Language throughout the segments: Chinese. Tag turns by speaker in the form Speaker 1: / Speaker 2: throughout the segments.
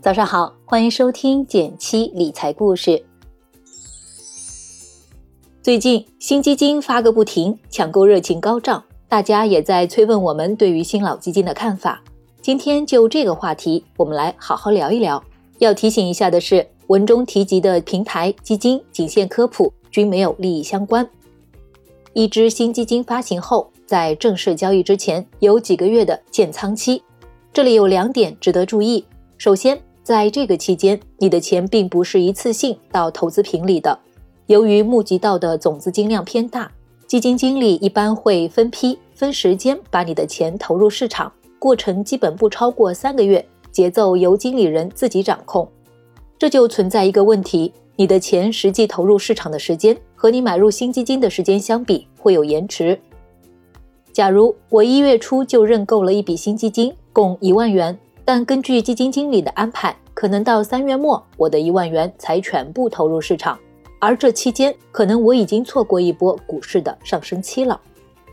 Speaker 1: 早上好，欢迎收听减七理财故事。最近新基金发个不停，抢购热情高涨，大家也在催问我们对于新老基金的看法。今天就这个话题，我们来好好聊一聊。要提醒一下的是，文中提及的平台基金仅限科普，均没有利益相关。一支新基金发行后，在正式交易之前有几个月的建仓期，这里有两点值得注意。首先，在这个期间，你的钱并不是一次性到投资瓶里的，由于募集到的总资金量偏大，基金经理一般会分批、分时间把你的钱投入市场，过程基本不超过三个月，节奏由经理人自己掌控。这就存在一个问题。你的钱实际投入市场的时间和你买入新基金的时间相比会有延迟。假如我一月初就认购了一笔新基金，共一万元，但根据基金经理的安排，可能到三月末我的一万元才全部投入市场，而这期间可能我已经错过一波股市的上升期了。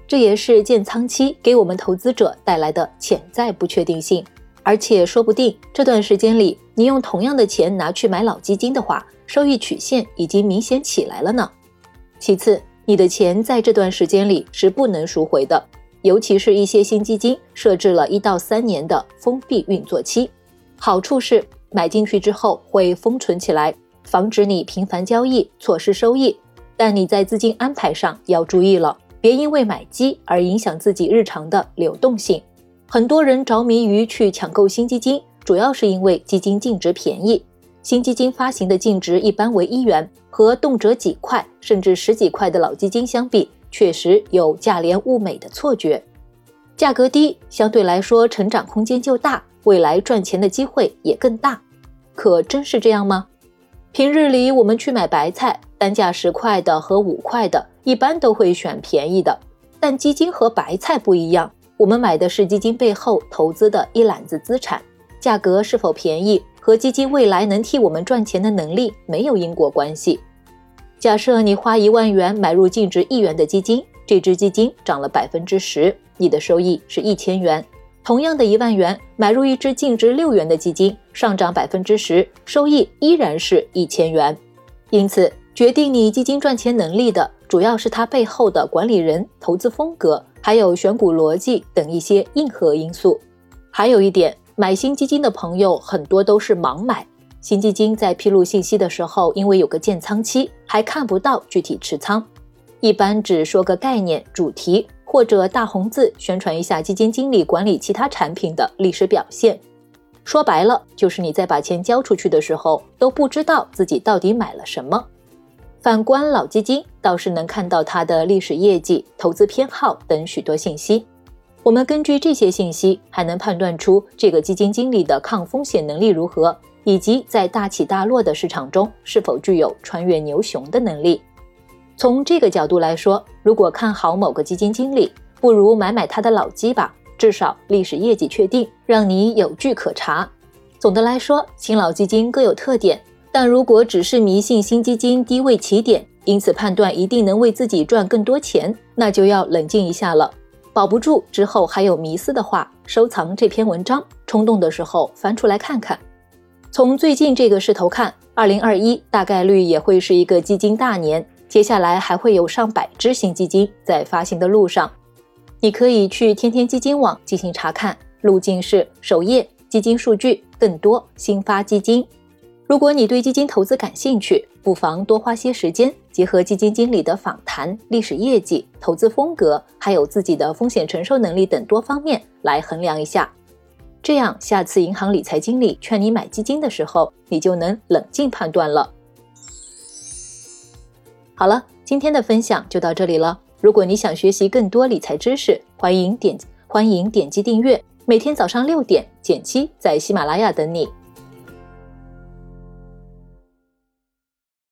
Speaker 1: 这也是建仓期给我们投资者带来的潜在不确定性。而且说不定这段时间里，你用同样的钱拿去买老基金的话，收益曲线已经明显起来了呢。其次，你的钱在这段时间里是不能赎回的，尤其是一些新基金设置了一到三年的封闭运作期。好处是买进去之后会封存起来，防止你频繁交易错失收益。但你在资金安排上要注意了，别因为买基而影响自己日常的流动性。很多人着迷于去抢购新基金，主要是因为基金净值便宜。新基金发行的净值一般为一元，和动辄几块甚至十几块的老基金相比，确实有价廉物美的错觉。价格低，相对来说成长空间就大，未来赚钱的机会也更大。可真是这样吗？平日里我们去买白菜，单价十块的和五块的，一般都会选便宜的。但基金和白菜不一样。我们买的是基金背后投资的一揽子资产，价格是否便宜和基金未来能替我们赚钱的能力没有因果关系。假设你花一万元买入净值一元的基金，这只基金涨了百分之十，你的收益是一千元。同样的一万元买入一只净值六元的基金，上涨百分之十，收益依然是一千元。因此，决定你基金赚钱能力的，主要是它背后的管理人、投资风格。还有选股逻辑等一些硬核因素。还有一点，买新基金的朋友很多都是盲买。新基金在披露信息的时候，因为有个建仓期，还看不到具体持仓，一般只说个概念、主题，或者大红字宣传一下基金经理管理其他产品的历史表现。说白了，就是你在把钱交出去的时候，都不知道自己到底买了什么。反观老基金，倒是能看到它的历史业绩、投资偏好等许多信息。我们根据这些信息，还能判断出这个基金经理的抗风险能力如何，以及在大起大落的市场中是否具有穿越牛熊的能力。从这个角度来说，如果看好某个基金经理，不如买买他的老基吧，至少历史业绩确定，让你有据可查。总的来说，新老基金各有特点。但如果只是迷信新基金低位起点，因此判断一定能为自己赚更多钱，那就要冷静一下了。保不住之后还有迷思的话，收藏这篇文章，冲动的时候翻出来看看。从最近这个势头看，二零二一大概率也会是一个基金大年，接下来还会有上百只新基金在发行的路上。你可以去天天基金网进行查看，路径是首页基金数据，更多新发基金。如果你对基金投资感兴趣，不妨多花些时间，结合基金经理的访谈、历史业绩、投资风格，还有自己的风险承受能力等多方面来衡量一下。这样，下次银行理财经理劝你买基金的时候，你就能冷静判断了。好了，今天的分享就到这里了。如果你想学习更多理财知识，欢迎点欢迎点击订阅，每天早上六点，简七在喜马拉雅等你。